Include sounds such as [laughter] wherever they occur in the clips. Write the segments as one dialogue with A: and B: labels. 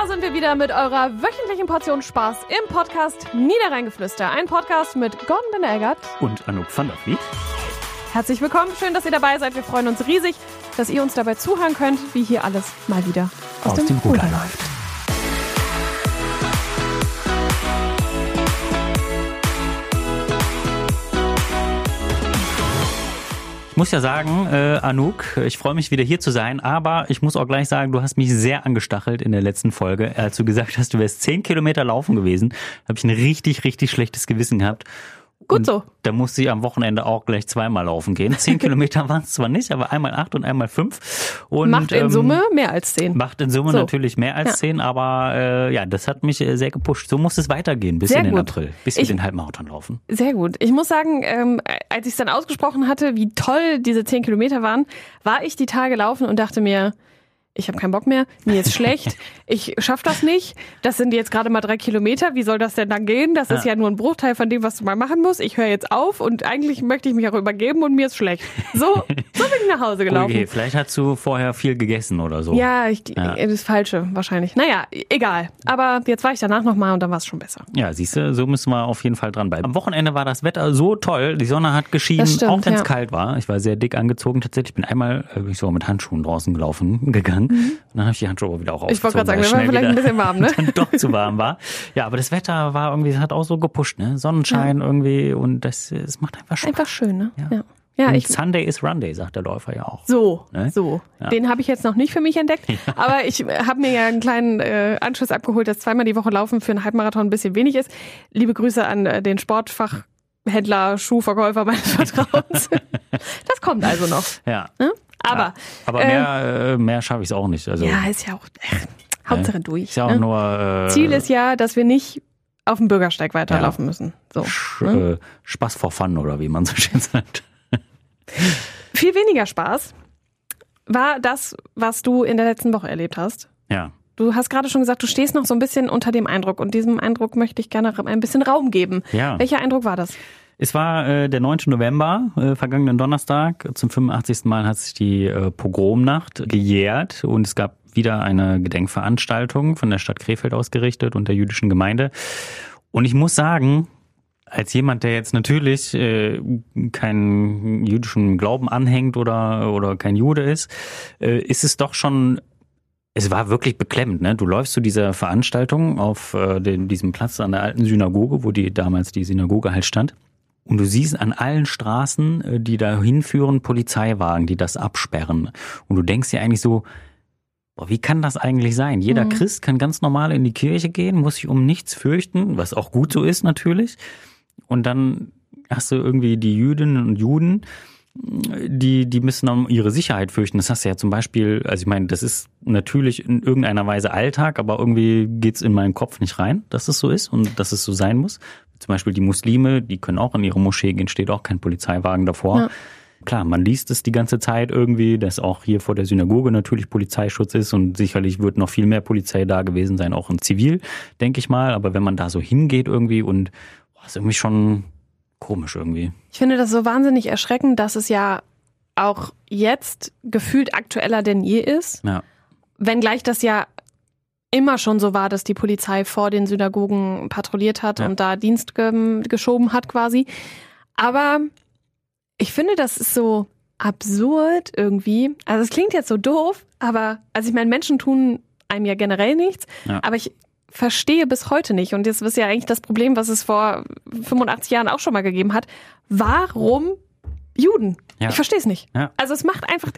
A: Da sind wir wieder mit eurer wöchentlichen Portion Spaß im Podcast Niederrheingeflüster. Ein Podcast mit Gordon Benegert
B: und Anouk van der Vliet.
A: Herzlich willkommen, schön, dass ihr dabei seid. Wir freuen uns riesig, dass ihr uns dabei zuhören könnt, wie hier alles mal wieder aus, aus dem, dem Ruder läuft.
B: Muss ja sagen, äh, Anouk, ich freue mich wieder hier zu sein, aber ich muss auch gleich sagen, du hast mich sehr angestachelt in der letzten Folge, als du gesagt hast, du wärst zehn Kilometer laufen gewesen. Da habe ich ein richtig, richtig schlechtes Gewissen gehabt.
A: Gut so.
B: Da musste ich am Wochenende auch gleich zweimal laufen gehen. [laughs] Zehn Kilometer waren es zwar nicht, aber einmal acht und einmal fünf. Und,
A: macht in ähm, Summe mehr als zehn.
B: Macht in Summe so. natürlich mehr als ja. zehn, aber äh, ja, das hat mich äh, sehr gepusht. So muss es weitergehen bis Sehr in den gut. April, bis wir ich, den Halbmarathon laufen.
A: Sehr gut. Ich muss sagen, ähm, als ich es dann ausgesprochen hatte, wie toll diese zehn Kilometer waren, war ich die Tage laufen und dachte mir, ich habe keinen Bock mehr, mir ist [laughs] schlecht, ich schaffe das nicht. Das sind jetzt gerade mal drei Kilometer, wie soll das denn dann gehen? Das ja. ist ja nur ein Bruchteil von dem, was du mal machen musst. Ich höre jetzt auf und eigentlich möchte ich mich auch übergeben und mir ist schlecht. So, so bin [laughs] ich nach Hause gelaufen. Okay,
B: vielleicht hast du vorher viel gegessen oder so.
A: Ja, ich, ja. das Falsche wahrscheinlich. Naja, egal. Aber jetzt war ich danach nochmal und dann war es schon besser.
B: Ja, siehst du, so müssen wir auf jeden Fall dran bleiben. Am Wochenende war das Wetter so toll, die Sonne hat geschienen, stimmt, auch wenn es ja. kalt war. Ich war sehr dick angezogen tatsächlich. Ich bin einmal äh, bin ich sogar mit Handschuhen draußen gelaufen gegangen. Mhm. Dann habe ich die Handschuhe wieder auch
A: Ich wollte gerade sagen, wir waren vielleicht ein bisschen warm, [laughs] ne?
B: dann doch zu warm war. Ja, aber das Wetter war irgendwie, hat auch so gepusht, ne? Sonnenschein ja. irgendwie und das, das macht einfach Spaß.
A: Einfach schön, ne?
B: Ja. ja. Ja, ich, Sunday is Runday, sagt der Läufer ja auch.
A: So, ne? so. Ja. Den habe ich jetzt noch nicht für mich entdeckt, ja. aber ich habe mir ja einen kleinen äh, Anschluss abgeholt, dass zweimal die Woche Laufen für einen Halbmarathon ein bisschen wenig ist. Liebe Grüße an äh, den Sportfachhändler, Schuhverkäufer meines Vertrauens. [laughs] das kommt also noch.
B: Ja.
A: Ne? Aber, ja,
B: aber mehr, äh, mehr schaffe ich es auch nicht. Also,
A: ja, ist ja auch äh, Hauptsache durch.
B: Ist ja auch ne? nur,
A: äh, Ziel ist ja, dass wir nicht auf dem Bürgersteig weiterlaufen ja. müssen. So,
B: Sch ne? äh, Spaß for fun oder wie man so schön sagt.
A: Viel weniger Spaß war das, was du in der letzten Woche erlebt hast.
B: Ja.
A: Du hast gerade schon gesagt, du stehst noch so ein bisschen unter dem Eindruck und diesem Eindruck möchte ich gerne ein bisschen Raum geben.
B: Ja.
A: Welcher Eindruck war das?
B: Es war äh, der 9. November, äh, vergangenen Donnerstag. Zum 85. Mal hat sich die äh, Pogromnacht gejährt und es gab wieder eine Gedenkveranstaltung von der Stadt Krefeld ausgerichtet und der jüdischen Gemeinde. Und ich muss sagen, als jemand, der jetzt natürlich äh, keinen jüdischen Glauben anhängt oder, oder kein Jude ist, äh, ist es doch schon es war wirklich beklemmend. Ne? Du läufst zu dieser Veranstaltung auf äh, den, diesem Platz an der alten Synagoge, wo die damals die Synagoge halt stand. Und du siehst an allen Straßen, äh, die da hinführen, Polizeiwagen, die das absperren. Und du denkst dir eigentlich so, boah, wie kann das eigentlich sein? Jeder mhm. Christ kann ganz normal in die Kirche gehen, muss sich um nichts fürchten, was auch gut so ist natürlich. Und dann hast du irgendwie die Jüdinnen und Juden, die, die müssen dann ihre Sicherheit fürchten. Das hast du ja zum Beispiel, also ich meine, das ist natürlich in irgendeiner Weise Alltag, aber irgendwie geht's in meinen Kopf nicht rein, dass es so ist und dass es so sein muss. Zum Beispiel die Muslime, die können auch in ihre Moschee gehen, steht auch kein Polizeiwagen davor. Ja. Klar, man liest es die ganze Zeit irgendwie, dass auch hier vor der Synagoge natürlich Polizeischutz ist und sicherlich wird noch viel mehr Polizei da gewesen sein, auch in Zivil, denke ich mal. Aber wenn man da so hingeht irgendwie und boah, ist irgendwie schon komisch irgendwie.
A: Ich finde das so wahnsinnig erschreckend, dass es ja auch jetzt gefühlt aktueller denn je ist.
B: Ja.
A: Wenngleich das ja immer schon so war, dass die Polizei vor den Synagogen patrouilliert hat ja. und da Dienst ge geschoben hat quasi. Aber ich finde, das ist so absurd irgendwie. Also es klingt jetzt so doof, aber also ich meine, Menschen tun einem ja generell nichts, ja. aber ich verstehe bis heute nicht, und das ist ja eigentlich das Problem, was es vor 85 Jahren auch schon mal gegeben hat, warum Juden? Ja. Ich verstehe es nicht. Ja. Also es macht einfach,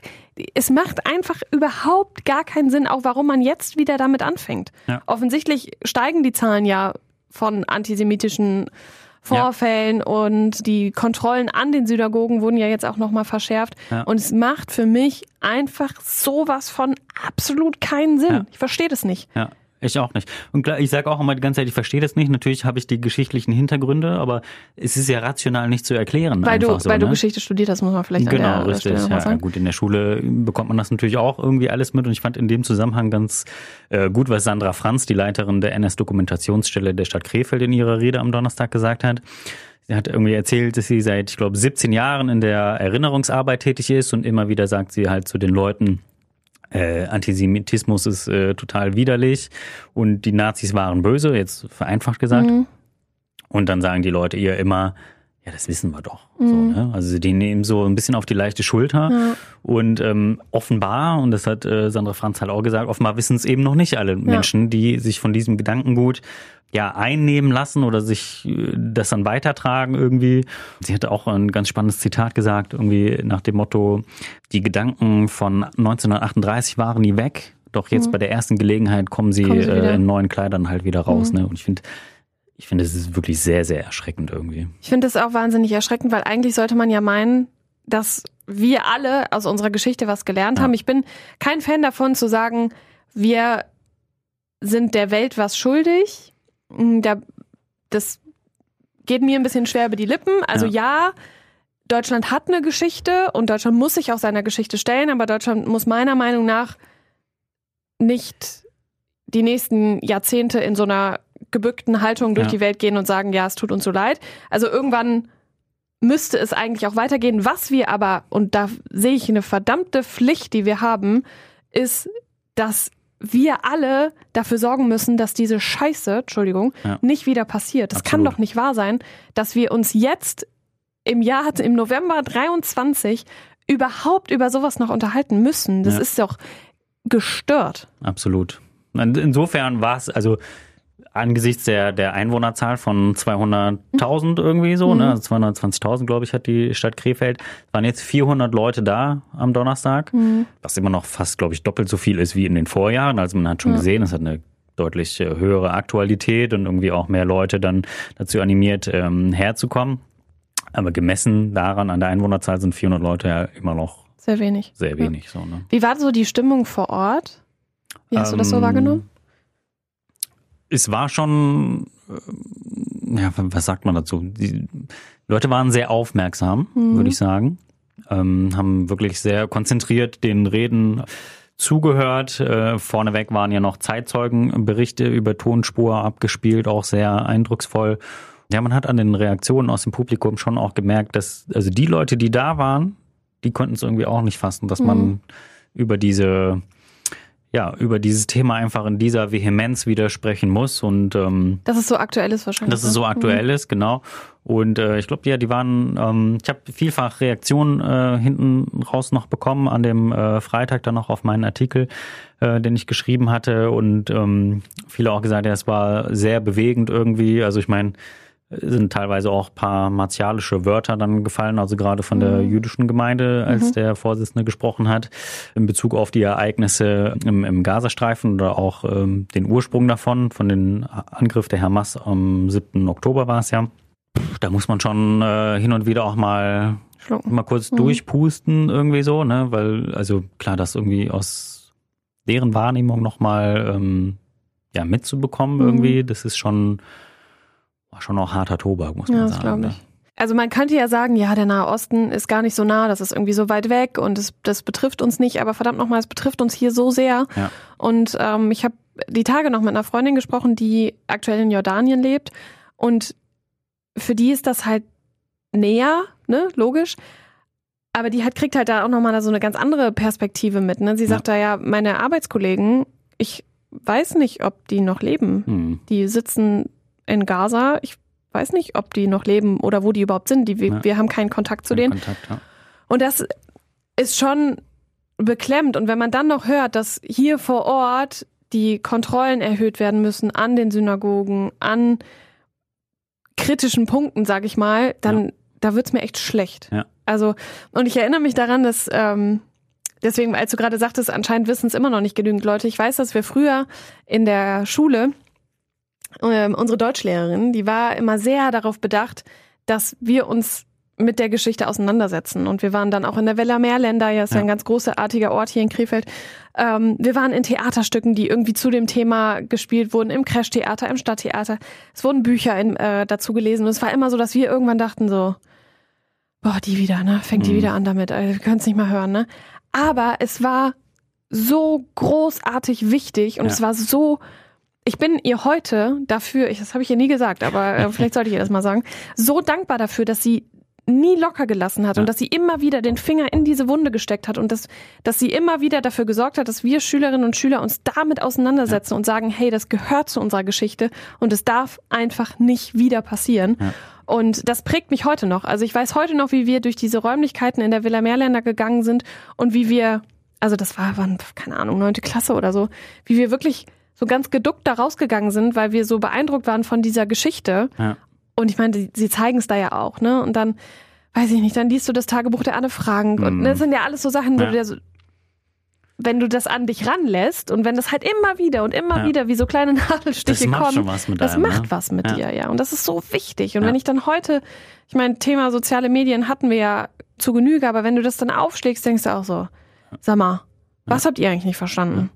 A: es macht einfach überhaupt gar keinen Sinn, auch warum man jetzt wieder damit anfängt. Ja. Offensichtlich steigen die Zahlen ja von antisemitischen Vorfällen und die Kontrollen an den Synagogen wurden ja jetzt auch nochmal verschärft. Und es macht für mich einfach sowas von absolut keinen Sinn. Ich verstehe das nicht.
B: Ja. Ich auch nicht. Und klar, ich sage auch immer die ganze Zeit, ich verstehe das nicht. Natürlich habe ich die geschichtlichen Hintergründe, aber es ist ja rational nicht zu erklären.
A: Weil du,
B: so,
A: weil
B: ne?
A: du Geschichte studiert hast, muss man vielleicht
B: Genau,
A: an der
B: richtig. Stelle ja, sagen. gut, in der Schule bekommt man das natürlich auch irgendwie alles mit. Und ich fand in dem Zusammenhang ganz äh, gut, was Sandra Franz, die Leiterin der NS-Dokumentationsstelle der Stadt Krefeld, in ihrer Rede am Donnerstag gesagt hat. Sie hat irgendwie erzählt, dass sie seit, ich glaube, 17 Jahren in der Erinnerungsarbeit tätig ist und immer wieder sagt sie halt zu den Leuten, Äh, Antisemitismus ist äh, total widerlich und die Nazis waren böse, jetzt vereinfacht gesagt. Mhm. Und dann sagen die Leute ihr immer, ja, das wissen wir doch. Mhm. So, ne? Also die nehmen so ein bisschen auf die leichte Schulter. Ja. Und ähm, offenbar, und das hat äh, Sandra Franz halt auch gesagt, offenbar wissen es eben noch nicht alle Menschen, ja. die sich von diesem Gedankengut ja einnehmen lassen oder sich äh, das dann weitertragen irgendwie. Sie hatte auch ein ganz spannendes Zitat gesagt, irgendwie nach dem Motto, die Gedanken von 1938 waren nie weg, doch jetzt mhm. bei der ersten Gelegenheit kommen sie, kommen sie äh, in neuen Kleidern halt wieder raus. Mhm. Ne? Und ich finde, ich finde, es ist wirklich sehr, sehr erschreckend irgendwie.
A: Ich finde es auch wahnsinnig erschreckend, weil eigentlich sollte man ja meinen, dass wir alle aus unserer Geschichte was gelernt ja. haben. Ich bin kein Fan davon zu sagen, wir sind der Welt was schuldig. Hm, das geht mir ein bisschen schwer über die Lippen. Also ja. ja, Deutschland hat eine Geschichte und Deutschland muss sich auch seiner Geschichte stellen, aber Deutschland muss meiner Meinung nach nicht die nächsten Jahrzehnte in so einer gebückten Haltung durch ja. die Welt gehen und sagen, ja, es tut uns so leid. Also irgendwann müsste es eigentlich auch weitergehen. Was wir aber, und da sehe ich eine verdammte Pflicht, die wir haben, ist, dass wir alle dafür sorgen müssen, dass diese Scheiße, Entschuldigung, ja. nicht wieder passiert. Es kann doch nicht wahr sein, dass wir uns jetzt im Jahr, [laughs] im November 23 überhaupt über sowas noch unterhalten müssen. Das ja. ist doch gestört.
B: Absolut. Insofern war es, also angesichts der, der Einwohnerzahl von 200.000 irgendwie so, ne, mhm. ne, 220.000 glaube ich hat die Stadt Krefeld, waren jetzt 400 Leute da am Donnerstag, mhm. was immer noch fast glaube ich doppelt so viel ist wie in den Vorjahren. Also man hat schon ja. gesehen, es hat eine deutlich äh, höhere Aktualität und irgendwie auch mehr Leute dann dazu animiert, ähm, herzukommen. Aber gemessen daran an der Einwohnerzahl sind 400 Leute ja immer noch
A: sehr wenig.
B: Sehr wenig. Ja. So, ne?
A: Wie war so die Stimmung vor Ort? Wie hast ähm, du das so ähm, wahrgenommen?
B: Es war schon, äh, ja, was sagt man dazu? Die Leute waren sehr aufmerksam, mhm. würde ich sagen. Ähm, haben wirklich sehr konzentriert den Reden zugehört. Äh, vorneweg waren ja noch Zeitzeugenberichte über Tonspur abgespielt, auch sehr eindrucksvoll. Ja, man hat an den Reaktionen aus dem Publikum schon auch gemerkt, dass, also die Leute, die da waren, die konnten es irgendwie auch nicht fassen, dass mhm. man über diese ja, über dieses Thema einfach in dieser Vehemenz widersprechen muss und ähm,
A: dass es so aktuell ist wahrscheinlich.
B: Dass es so aktuell mhm. ist, genau. Und äh, ich glaube, ja, die waren, ähm, ich habe vielfach Reaktionen äh, hinten raus noch bekommen an dem äh, Freitag dann noch auf meinen Artikel, äh, den ich geschrieben hatte und ähm, viele auch gesagt, ja, es war sehr bewegend irgendwie. Also ich meine, sind teilweise auch paar martialische Wörter dann gefallen, also gerade von der mhm. jüdischen Gemeinde, als mhm. der Vorsitzende gesprochen hat, in Bezug auf die Ereignisse im, im Gazastreifen oder auch ähm, den Ursprung davon, von den Angriff der Hamas am 7. Oktober war es ja. Da muss man schon äh, hin und wieder auch mal Schlucken. mal kurz mhm. durchpusten irgendwie so, ne, weil also klar, das irgendwie aus deren Wahrnehmung nochmal ähm, ja mitzubekommen mhm. irgendwie, das ist schon war schon auch harter Tobak, muss man ja, sagen. Ne?
A: Also man könnte ja sagen, ja, der Nahe Osten ist gar nicht so nah, das ist irgendwie so weit weg und das, das betrifft uns nicht, aber verdammt nochmal, es betrifft uns hier so sehr. Ja. Und ähm, ich habe die Tage noch mit einer Freundin gesprochen, die aktuell in Jordanien lebt und für die ist das halt näher, ne, logisch. Aber die hat, kriegt halt da auch nochmal so eine ganz andere Perspektive mit. Ne? Sie sagt ja. da ja, meine Arbeitskollegen, ich weiß nicht, ob die noch leben. Hm. Die sitzen in Gaza. Ich weiß nicht, ob die noch leben oder wo die überhaupt sind. Die, wir, ja. wir haben keinen Kontakt zu Kein denen. Kontakt, ja. Und das ist schon beklemmt. Und wenn man dann noch hört, dass hier vor Ort die Kontrollen erhöht werden müssen an den Synagogen, an kritischen Punkten, sag ich mal, dann ja. da wird's mir echt schlecht. Ja. Also, und ich erinnere mich daran, dass ähm, deswegen, als du gerade sagtest, anscheinend wissen es immer noch nicht genügend Leute. Ich weiß, dass wir früher in der Schule ähm, unsere Deutschlehrerin, die war immer sehr darauf bedacht, dass wir uns mit der Geschichte auseinandersetzen. Und wir waren dann auch in der Villa Meerländer, ja ist ja ein ganz großartiger Ort hier in Krefeld. Ähm, wir waren in Theaterstücken, die irgendwie zu dem Thema gespielt wurden, im Crash-Theater, im Stadttheater. Es wurden Bücher in, äh, dazu gelesen. Und es war immer so, dass wir irgendwann dachten so, boah, die wieder, ne? Fängt die mhm. wieder an damit. Also, wir können es nicht mal hören, ne? Aber es war so großartig wichtig und ja. es war so ich bin ihr heute dafür, ich, das habe ich ihr nie gesagt, aber äh, vielleicht sollte ich ihr das mal sagen, so dankbar dafür, dass sie nie locker gelassen hat und dass sie immer wieder den Finger in diese Wunde gesteckt hat und dass, dass sie immer wieder dafür gesorgt hat, dass wir Schülerinnen und Schüler uns damit auseinandersetzen ja. und sagen, hey, das gehört zu unserer Geschichte und es darf einfach nicht wieder passieren. Ja. Und das prägt mich heute noch. Also ich weiß heute noch, wie wir durch diese Räumlichkeiten in der Villa Meerländer gegangen sind und wie wir, also das war, waren, keine Ahnung, neunte Klasse oder so, wie wir wirklich so ganz geduckt da rausgegangen sind, weil wir so beeindruckt waren von dieser Geschichte. Ja. Und ich meine, sie zeigen es da ja auch, ne? Und dann, weiß ich nicht, dann liest du das Tagebuch der Anne Frank. Mhm. Und das sind ja alles so Sachen, wo ja. du dir so, wenn du das an dich ranlässt und wenn das halt immer wieder und immer ja. wieder wie so kleine [laughs] Nadelstiche das macht kommen, was mit das einem, macht ne? was mit ja. dir, ja. Und das ist so wichtig. Und wenn ich dann heute, ich meine, Thema soziale Medien hatten wir ja zu Genüge, aber wenn du das dann aufschlägst, denkst du auch so, sag mal, was habt ihr eigentlich nicht verstanden?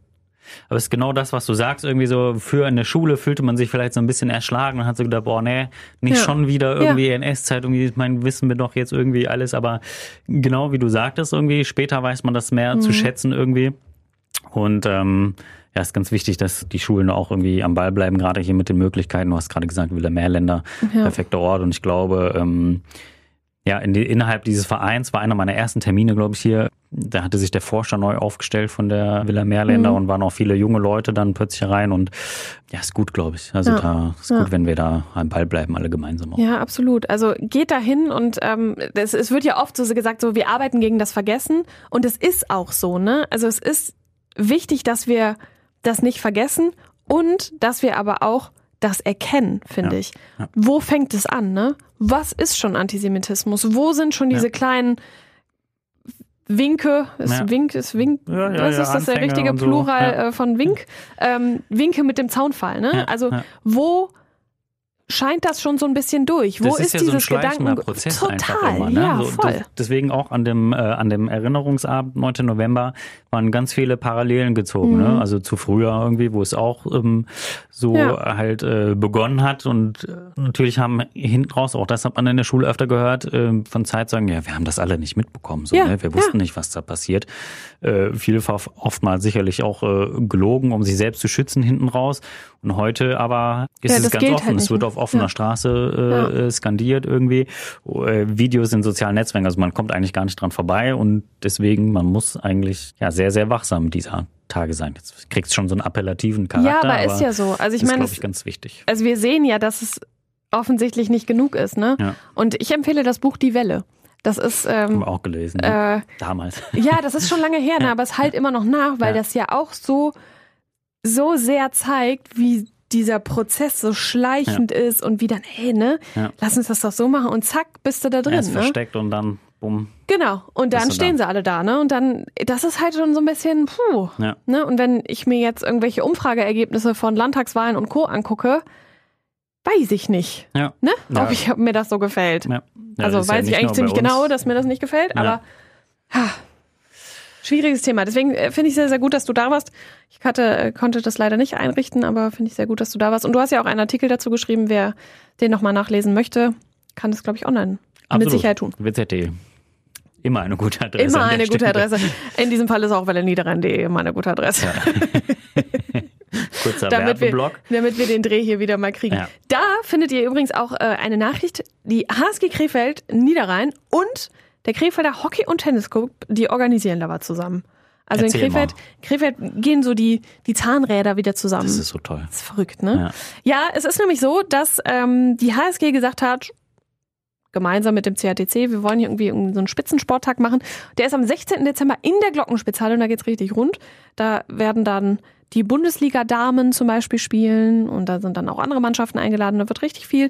B: Aber es ist genau das, was du sagst. Irgendwie so, für in der Schule fühlte man sich vielleicht so ein bisschen erschlagen und hat so gedacht, boah, nee, nicht ja. schon wieder irgendwie ja. NS-Zeit, irgendwie, mein Wissen wir doch jetzt irgendwie alles. Aber genau wie du sagtest, irgendwie, später weiß man das mehr mhm. zu schätzen irgendwie. Und ähm, ja, ist ganz wichtig, dass die Schulen auch irgendwie am Ball bleiben, gerade hier mit den Möglichkeiten. Du hast gerade gesagt, Villa Meerländer, ja. perfekter Ort. Und ich glaube, ähm, ja, in die, innerhalb dieses Vereins war einer meiner ersten Termine, glaube ich, hier. Da hatte sich der Forscher neu aufgestellt von der Villa Meerländer mhm. und waren auch viele junge Leute dann plötzlich rein und ja, ist gut, glaube ich. Also ja. da ist ja. gut, wenn wir da am Ball bleiben, alle gemeinsam. Auch.
A: Ja, absolut. Also geht da hin und ähm, es, es wird ja oft so gesagt, so wir arbeiten gegen das Vergessen und es ist auch so, ne? Also es ist wichtig, dass wir das nicht vergessen und dass wir aber auch das erkennen, finde ja, ich. Ja. Wo fängt es an, ne? Was ist schon Antisemitismus? Wo sind schon diese ja. kleinen Winke, ist Wink, ist Wink, was ist das der richtige Plural so. äh, von Wink? Ähm, Winke mit dem Zaunfall, ne? also wo scheint das schon so ein bisschen durch. Wo
B: das
A: ist,
B: ist ja
A: dieses
B: so ein
A: Gedanken
B: Prozess total, immer, ne? ja, so, voll. deswegen auch an dem äh, an dem Erinnerungsabend 9. November waren ganz viele Parallelen gezogen, ne? mhm. ne? Also zu früher irgendwie, wo es auch ähm, so ja. halt äh, begonnen hat und äh, natürlich haben hinten raus auch das hat man in der Schule öfter gehört äh, von Zeitzeugen, ja, wir haben das alle nicht mitbekommen, so, ja. ne? Wir wussten nicht, was da passiert. Äh, vielfach oftmals sicherlich auch äh, gelogen, um sich selbst zu schützen hinten raus und heute aber ist es ganz offen, halt es wird auf offener Straße äh, skandiert irgendwie. Äh, Videos in sozialen Netzwerken, also man kommt eigentlich gar nicht dran vorbei und deswegen, man muss eigentlich ja sehr, sehr wachsam dieser Tage sein. Jetzt kriegt es schon so einen appellativen Charakter.
A: Ja, aber, aber ist ja so. Also ich meine,
B: glaube ich, ganz wichtig.
A: Also wir sehen ja, dass es offensichtlich nicht genug ist, ne? Ja. Und ich empfehle das Buch Die Welle. Das ist ähm,
B: Haben wir auch gelesen. Ne? Äh, Damals.
A: Ja, das ist schon lange her, [laughs] ne? aber es halt immer noch nach, weil ja. das ja auch so so sehr zeigt, wie dieser Prozess so schleichend ja. ist und wie dann, hey, ne, ja. lass uns das doch so machen und zack, bist du da drin. Er ist
B: ne? versteckt und dann bumm.
A: Genau, und dann stehen da. sie alle da, ne? Und dann, das ist halt schon so ein bisschen, puh. Ja. Ne? Und wenn ich mir jetzt irgendwelche Umfrageergebnisse von Landtagswahlen und Co. angucke, weiß ich nicht. Ja. Ne? Ob ich, mir das so gefällt. Ja. also weiß ich eigentlich ziemlich genau, dass mir das nicht gefällt, aber ha, schwieriges Thema. Deswegen äh, finde ich sehr, sehr gut, dass du da warst. Ich hatte, äh, konnte das leider nicht einrichten, aber finde ich sehr gut, dass du da warst. Und du hast ja auch einen Artikel dazu geschrieben. Wer den nochmal nachlesen möchte, kann das, glaube ich, online Absolut. mit Sicherheit tun.
B: WZ.de. Immer eine gute Adresse.
A: Immer eine gute Adresse. In diesem Fall ist auch Niederrhein.de immer eine gute Adresse. Ja. [laughs]
B: Kurzer
A: damit wir, damit wir den Dreh hier wieder mal kriegen. Ja. Da findet ihr übrigens auch äh, eine Nachricht, die HSG Krefeld, Niederrhein und der Krefelder Hockey- und Tennisclub, die organisieren da was zusammen. Also Erzähl in Krefeld, Krefeld gehen so die, die Zahnräder wieder zusammen.
B: Das ist so toll.
A: Das ist verrückt, ne? Ja, ja es ist nämlich so, dass ähm, die HSG gesagt hat, gemeinsam mit dem CATC, wir wollen hier irgendwie so einen Spitzensporttag machen. Der ist am 16. Dezember in der Glockenspitzhalle und da geht's richtig rund. Da werden dann die Bundesliga-Damen zum Beispiel spielen und da sind dann auch andere Mannschaften eingeladen. Da wird richtig viel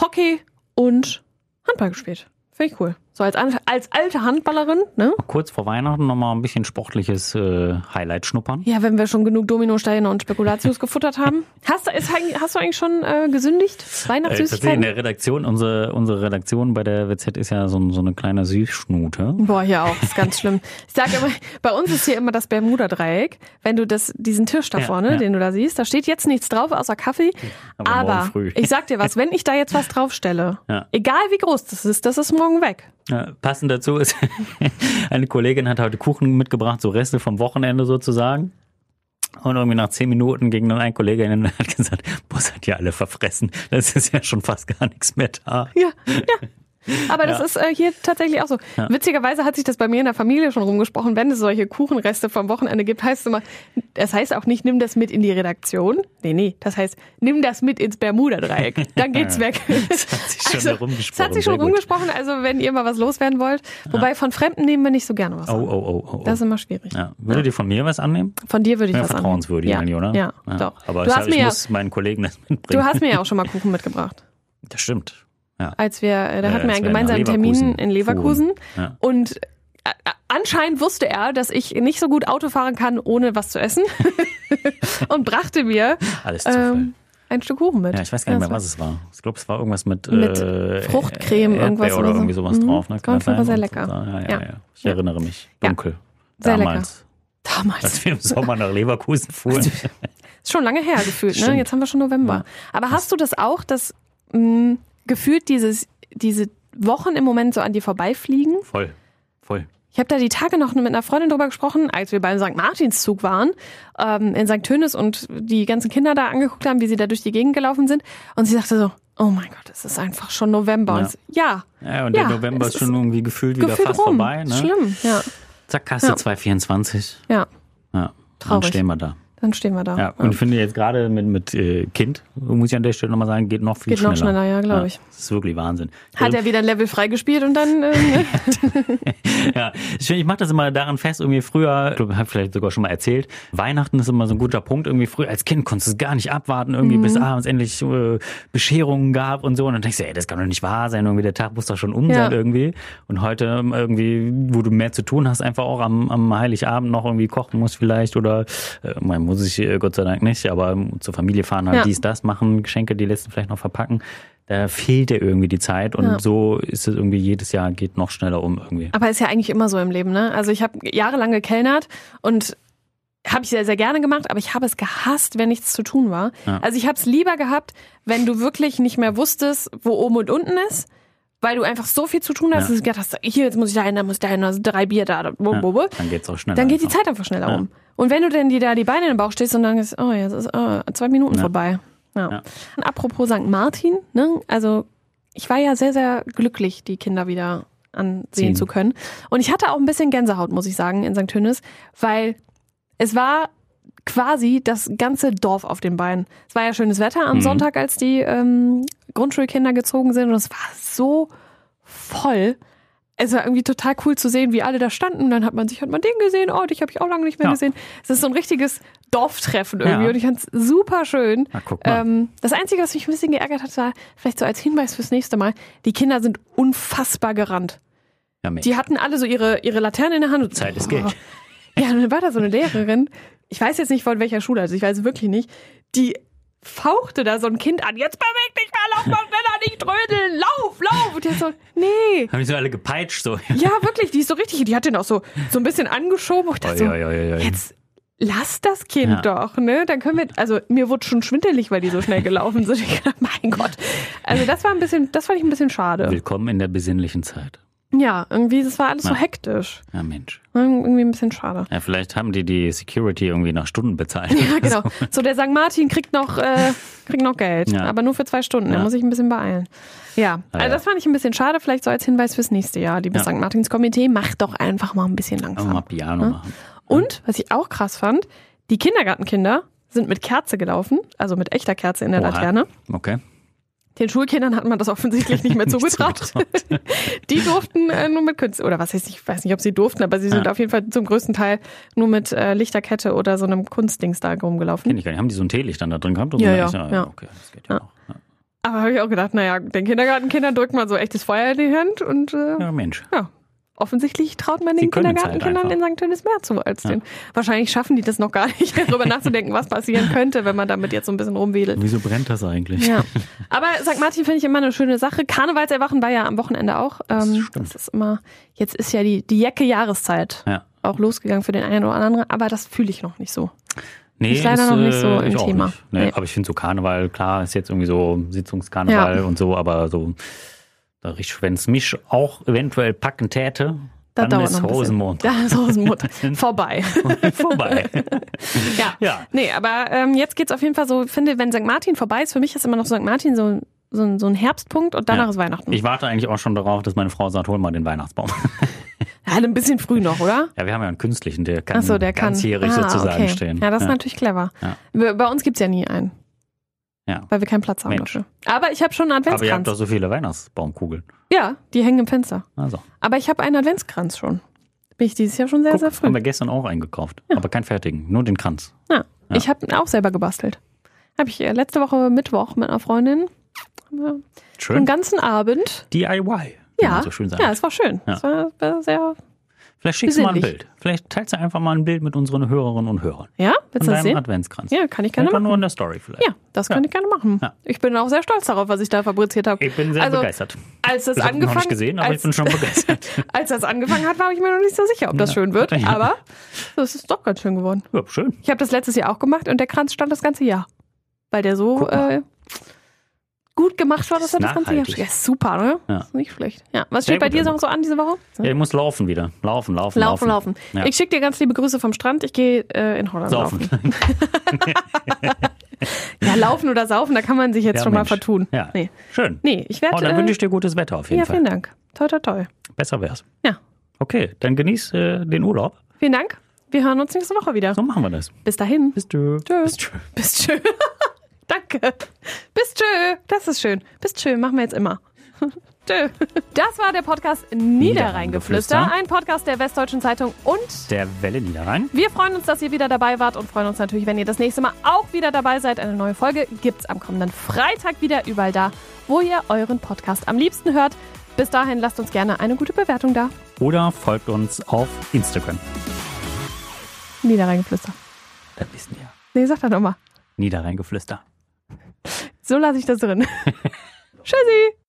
A: Hockey und Handball gespielt. Finde ich cool. So als, als alte Handballerin, ne?
B: Kurz vor Weihnachten nochmal ein bisschen sportliches äh, Highlight schnuppern.
A: Ja, wenn wir schon genug Dominosteine und Spekulatius gefuttert haben. [laughs] Hast du, ist, hast du eigentlich schon äh, gesündigt? Weihnachtssüßigkeiten? Äh,
B: in der Redaktion, unsere, unsere Redaktion bei der WZ ist ja so, so eine kleine Süßschnute.
A: Boah, hier auch, ist ganz schlimm. Ich sage immer, bei uns ist hier immer das Bermuda-Dreieck. Wenn du das, diesen Tisch da vorne, ja. den du da siehst, da steht jetzt nichts drauf außer Kaffee. Aber, aber ich sag dir was, [laughs] wenn ich da jetzt was draufstelle, ja. egal wie groß das ist, das ist morgen weg.
B: Passend dazu ist, [laughs] eine Kollegin hat heute Kuchen mitgebracht, so Reste vom Wochenende sozusagen. Und irgendwie nach zehn Minuten ging dann ein Kollege hin und hat gesagt, boah, seid ihr alle verfressen. Das ist ja schon fast gar nichts mehr da.
A: Ja, ja. Aber das
B: Ja.
A: ist äh, hier tatsächlich auch so.
B: Ja.
A: Witzigerweise hat sich das bei mir in der Familie schon rumgesprochen, wenn es solche Kuchenreste vom Wochenende gibt, heißt es immer, das heißt auch nicht, nimm das mit in die Redaktion. Nee, nee, das heißt, nimm das mit ins Bermuda-Dreieck. Dann geht's weg. [laughs]
B: Das hat sich schon
A: Also,
B: rumgesprochen.
A: Es hat sich schon rumgesprochen, also wenn ihr mal was loswerden wollt. Wobei von Fremden nehmen wir nicht so gerne was.
B: Oh, oh, oh, oh. oh.
A: Das ist immer schwierig.
B: ja. Würdet ihr von mir was annehmen?
A: Von dir würde ich
B: Ja,
A: was
B: vertrauenswürdig
A: annehmen.
B: eigentlich, oder?
A: Ja, doch.
B: Aber
A: du
B: ich,
A: hast
B: ich
A: mir ja,
B: muss meinen Kollegen das mitbringen.
A: du hast mir ja auch [laughs] schon mal Kuchen mitgebracht.
B: Das stimmt. Ja.
A: Als wir, äh, da
B: Ja,
A: hatten wir einen gemeinsamen Termin in Leverkusen.
B: Ja.
A: Und äh, anscheinend wusste er, dass ich nicht so gut Auto fahren kann, ohne was zu essen. [laughs] und brachte mir
B: Alles Zufall.
A: ähm, ein Stück Kuchen mit.
B: ja, ich weiß gar nicht mehr,
A: das
B: was es war. Ich glaube, es war irgendwas mit,
A: Mit
B: äh,
A: Fruchtcreme,
B: Erdbeer
A: irgendwas
B: oder
A: oder so.
B: irgendwie sowas
A: Mhm.
B: drauf. Ne?
A: War Fall
B: das
A: sehr
B: sein?
A: lecker.
B: Ja, ja,
A: Ja.
B: Ich erinnere mich. Dunkel.
A: Sehr
B: Damals.
A: Damals.
B: Als wir im Sommer nach Leverkusen [laughs] fuhren.
A: Ist schon lange her gefühlt, ne? Jetzt haben wir schon November. Aber hast du das auch, dass mh, gefühlt dieses, diese Wochen im Moment so an dir vorbeifliegen?
B: Voll. Voll.
A: Ich habe da die Tage noch mit einer Freundin drüber gesprochen, als wir beim St. Martinszug waren, ähm, in St. Tönis und die ganzen Kinder da angeguckt haben, wie sie da durch die Gegend gelaufen sind. Und sie sagte so, oh mein Gott, es ist einfach schon November.
B: Ja.
A: Und ja,
B: Ja, und
A: Ja,
B: der November ist schon irgendwie gefühlt wieder
A: gefühlt
B: fast
A: rum.
B: vorbei. Ne?
A: Schlimm, ja.
B: Zack, Kasse
A: Ja.
B: 224.
A: Ja,
B: Ja.
A: Traurig.
B: Dann stehen wir da.
A: Dann stehen wir da.
B: Ja, und ich finde jetzt gerade mit, mit äh, Kind, muss ich an der Stelle nochmal sagen, geht noch viel
A: Geht noch
B: schneller.
A: schneller, ja, glaub ich.
B: Das ist wirklich Wahnsinn.
A: Hat er wieder ein Level freigespielt und dann, äh? [laughs] [laughs]
B: Ja, ich, ich mache das immer daran fest, irgendwie früher, ich habe vielleicht sogar schon mal erzählt, Weihnachten ist immer so ein guter Punkt, irgendwie früher als Kind konntest du es gar nicht abwarten, irgendwie
A: Mhm.
B: bis abends endlich äh, Bescherungen gab und so und dann denkst du, ey, das kann doch nicht wahr sein, irgendwie der Tag muss doch schon um
A: Ja.
B: sein irgendwie und heute ähm, irgendwie, wo du mehr zu tun hast, einfach auch am, am Heiligabend noch irgendwie kochen musst vielleicht oder äh, man muss ich äh, Gott sei Dank nicht, aber ähm, zur Familie fahren, halt
A: Ja.
B: dies, das machen, Geschenke, die letzten vielleicht noch verpacken, da fehlt dir irgendwie die Zeit und
A: Ja.
B: so ist es irgendwie jedes Jahr geht noch schneller um irgendwie.
A: Aber ist ja eigentlich immer so im Leben, ne? Also ich habe jahrelang gekellnert und habe ich sehr, sehr gerne gemacht, aber ich habe es gehasst, wenn nichts zu tun war.
B: Ja.
A: Also ich habe es lieber gehabt, wenn du wirklich nicht mehr wusstest, wo oben und unten ist, weil du einfach so viel zu tun hast,
B: Ja.
A: dass du gedacht hast, hier, jetzt muss ich da hin, da muss ich da hin, also drei Bier da, wo,
B: Ja, dann geht's auch schneller.
A: Dann geht die
B: einfach.
A: Zeit einfach schneller um. Und wenn du denn die da die Beine in den Bauch stehst und dann ist, oh, jetzt ist oh, zwei Minuten vorbei. Ja.
B: Ja.
A: Und apropos St. Martin, ne? Also ich war ja sehr, sehr glücklich, die Kinder wieder ansehen
B: Sehen.
A: zu können. Und ich hatte auch ein bisschen Gänsehaut, muss ich sagen, in St. Tönis, weil es war quasi das ganze Dorf auf den Beinen. Es war ja schönes Wetter am
B: Mhm.
A: Sonntag, als die ähm, Grundschulkinder gezogen sind und es war so voll. Es war irgendwie total cool zu sehen, wie alle da standen. Und dann hat man sich, hat man den gesehen, oh, dich habe ich auch lange nicht mehr
B: Ja.
A: gesehen. Es ist so ein richtiges Dorftreffen irgendwie
B: Ja.
A: und ich fand es super schön.
B: Na.
A: Ähm, das Einzige, was mich ein bisschen geärgert hat, war vielleicht so als Hinweis fürs nächste Mal, die Kinder sind unfassbar gerannt.
B: ja.
A: Die hatten alle so ihre, ihre Laterne in der Hand. Und,
B: Zeit ist Geld. [laughs]
A: Ja, und dann war da so eine Lehrerin, ich weiß jetzt nicht von welcher Schule, also ich weiß es wirklich nicht, die fauchte da so ein Kind an, jetzt beweg dich mal, lauf mal schneller, nicht trödeln, lauf, lauf. Und der so, nee.
B: Haben die so alle gepeitscht so.
A: Ja, wirklich, die ist so richtig, die hat den auch so, so ein bisschen angeschoben. Und ich dachte so,
B: Oi, oi, oi, oi.
A: jetzt lass das Kind
B: Ja.
A: doch, ne? Dann können wir, also mir wurde schon schwindelig, weil die so schnell gelaufen sind. Ich [laughs] dachte, mein Gott. Also das war ein bisschen, das fand ich ein bisschen schade.
B: Willkommen in der besinnlichen Zeit.
A: Ja, irgendwie, das war alles so
B: Ja.
A: hektisch.
B: Ja, Mensch.
A: Irgendwie ein bisschen schade.
B: Ja, vielleicht haben die die Security irgendwie nach Stunden bezahlt. [laughs]
A: Ja, genau. [laughs] So, der St. Martin kriegt noch, äh, kriegt noch Geld.
B: Ja.
A: Aber nur für zwei Stunden. Da
B: Ja.
A: muss ich ein bisschen beeilen. Ja,
B: Ah,
A: also das fand ich ein bisschen schade. Vielleicht so als Hinweis fürs nächste Jahr. Liebes
B: Ja.
A: St. Martins Komitee, macht doch einfach mal ein bisschen
B: Auch
A: langsam.
B: mal Piano
A: Ja.
B: machen.
A: Und, was ich auch krass fand, die Kindergartenkinder sind mit Kerze gelaufen, also mit echter Kerze in der
B: Oha.
A: Laterne.
B: Okay.
A: Den Schulkindern hat man das offensichtlich nicht mehr [laughs] zugetraut. die durften äh, nur mit Künstler, oder was heißt, ich weiß nicht, ob sie durften, aber sie sind
B: Ja.
A: auf jeden Fall zum größten Teil nur mit äh, Lichterkette oder so einem Kunstdings da rumgelaufen.
B: Kenn ich gar nicht. Haben die so ein Teelicht dann da drin gehabt?
A: Ja,
B: so?
A: ja, ja.
B: Okay, das geht ja,
A: Ja.
B: auch. Ja.
A: Aber habe ich auch gedacht, naja, den Kindergartenkindern drückt man so echtes Feuer in die Hand und äh,
B: ja, Mensch.
A: ja. Offensichtlich traut man den
B: können's halt
A: Kindergartenkindern in. St. Tönis mehr zu als
B: Ja.
A: den. Wahrscheinlich schaffen die das noch gar nicht, [laughs] darüber nachzudenken, was passieren könnte, wenn man damit jetzt so ein bisschen rumwedelt.
B: Wieso brennt das eigentlich?
A: Ja. [laughs] Aber St. Martin finde ich immer eine schöne Sache. Karnevalserwachen war ja am Wochenende auch. Ähm,
B: stimmt.
A: das ist immer, jetzt ist ja die, die Jacke Jahreszeit
B: Ja.
A: auch losgegangen für den einen oder anderen, aber das fühle ich noch nicht so.
B: Nee,
A: Ist leider noch nicht so
B: äh,
A: im Thema.
B: Nicht. Nee,
A: Nee.
B: Aber ich finde so Karneval, klar, ist jetzt irgendwie so Sitzungskarneval
A: Ja.
B: und so, aber so, wenn es mich auch eventuell packen täte,
A: Das
B: dann
A: dauert
B: ist. Rosenmond
A: Da ist Rosenmond [laughs] vorbei. [laughs]
B: vorbei. [laughs]
A: ja.
B: Ja.
A: Nee, aber ähm, jetzt geht's auf jeden Fall so, ich finde, wenn St. Martin vorbei ist, für mich ist immer noch St. Martin so so ein, so ein Herbstpunkt und danach
B: Ja.
A: ist Weihnachten.
B: Ich warte eigentlich auch schon darauf, dass meine Frau sagt, hol mal den Weihnachtsbaum.
A: ja, ein bisschen früh noch, oder?
B: Ja, wir haben ja einen künstlichen, der kann
A: Achso, der kann.
B: ganzjährig
A: Ah,
B: sozusagen
A: okay.
B: stehen.
A: Ja, das ist natürlich clever.
B: Ja.
A: Bei bei uns gibt's ja nie einen.
B: Ja.
A: Weil wir keinen Platz haben
B: Mensch.
A: dafür. Aber ich habe schon einen
B: Aber ihr habt
A: Adventskranz.
B: doch so viele Weihnachtsbaumkugeln.
A: ja, die hängen im Fenster.
B: Also,
A: Aber ich habe einen Adventskranz schon. Bin ich dieses Jahr schon sehr,
B: guck,
A: sehr früh.
B: haben wir gestern auch eingekauft. Aber keinen fertigen, nur den Kranz.
A: Ja.
B: Ja.
A: Ich habe ihn auch selber gebastelt. Habe ich äh, letzte Woche Mittwoch mit einer Freundin ja,
B: Schön.
A: den ganzen Abend.
B: DIY,
A: Ja,
B: so schön sagt.
A: ja, es war schön.
B: Ja.
A: Es war sehr.
B: Vielleicht schickst du mal ein. Bild. Vielleicht teilst du einfach mal ein Bild mit unseren Hörerinnen und Hörern.
A: Ja, willst du das
B: deinem
A: sehen?
B: Adventskranz.
A: Ja, kann ich gerne
B: Einfach
A: machen.
B: nur in der Story vielleicht.
A: Ja, das kann
B: Ja.
A: ich gerne machen.
B: Ja.
A: Ich bin auch sehr stolz darauf, was ich da fabriziert habe.
B: Ich bin sehr
A: Also,
B: begeistert.
A: Als das
B: Ich habe noch
A: angefangen
B: nicht gesehen, aber
A: als,
B: ich bin schon begeistert. [laughs]
A: als das angefangen hat, war ich mir noch nicht so sicher, ob das
B: Ja.
A: schön wird. Aber das ist doch ganz schön geworden.
B: ja, schön.
A: Ich habe das letztes Jahr auch gemacht und der Kranz stand das ganze Jahr. Weil der so äh, gut gemacht war, dass er das ganze Jahr. Ja, super, ne?
B: Ja.
A: Ist nicht schlecht. Ja. Was
B: Sehr
A: steht bei dir noch so an diese Woche?
B: Ja, ich muss laufen wieder. Laufen, laufen,
A: Laufen,
B: laufen.
A: laufen.
B: Ja.
A: Ich schicke dir ganz liebe Grüße vom Strand. Ich gehe äh, in Holland
B: Saufen.
A: laufen. [laughs] Ja, laufen oder saufen, da kann man sich jetzt
B: Ja,
A: schon mal
B: Mensch.
A: vertun.
B: Ja.
A: Nee,
B: Schön.
A: nee ich werde.
B: Oh, dann
A: äh,
B: wünsche ich dir gutes Wetter auf jeden
A: ja,
B: Fall.
A: vielen Dank. Toi, toi, toi.
B: Besser wär's.
A: Ja.
B: Okay, dann genieß äh, den Urlaub.
A: Vielen Dank. Wir hören uns nächste Woche wieder.
B: So machen wir das.
A: Bis dahin.
B: Bis tschö.
A: Tschüss.
B: Bis tschö.
A: Bis tschö. [laughs] [laughs] Danke. Bis tschö. Das ist schön. Bis tschö. Machen wir jetzt immer. [laughs] tschö. Das war der Podcast
B: Niederrheingeflüster,
A: ein Podcast der Westdeutschen Zeitung und
B: Der Welle Niederrhein.
A: wir freuen uns, dass ihr wieder dabei wart und freuen uns natürlich, wenn ihr das nächste Mal auch wieder dabei seid. Eine neue Folge gibt's am kommenden Freitag wieder überall da, wo ihr euren Podcast am liebsten hört. Bis dahin lasst uns gerne eine gute Bewertung da.
B: Oder folgt uns auf Instagram.
A: Niederrheingeflüster.
B: Das wissen wir.
A: Nee, sag doch nochmal.
B: Niederrheingeflüster.
A: So lasse ich das drin. [laughs] Tschüssi.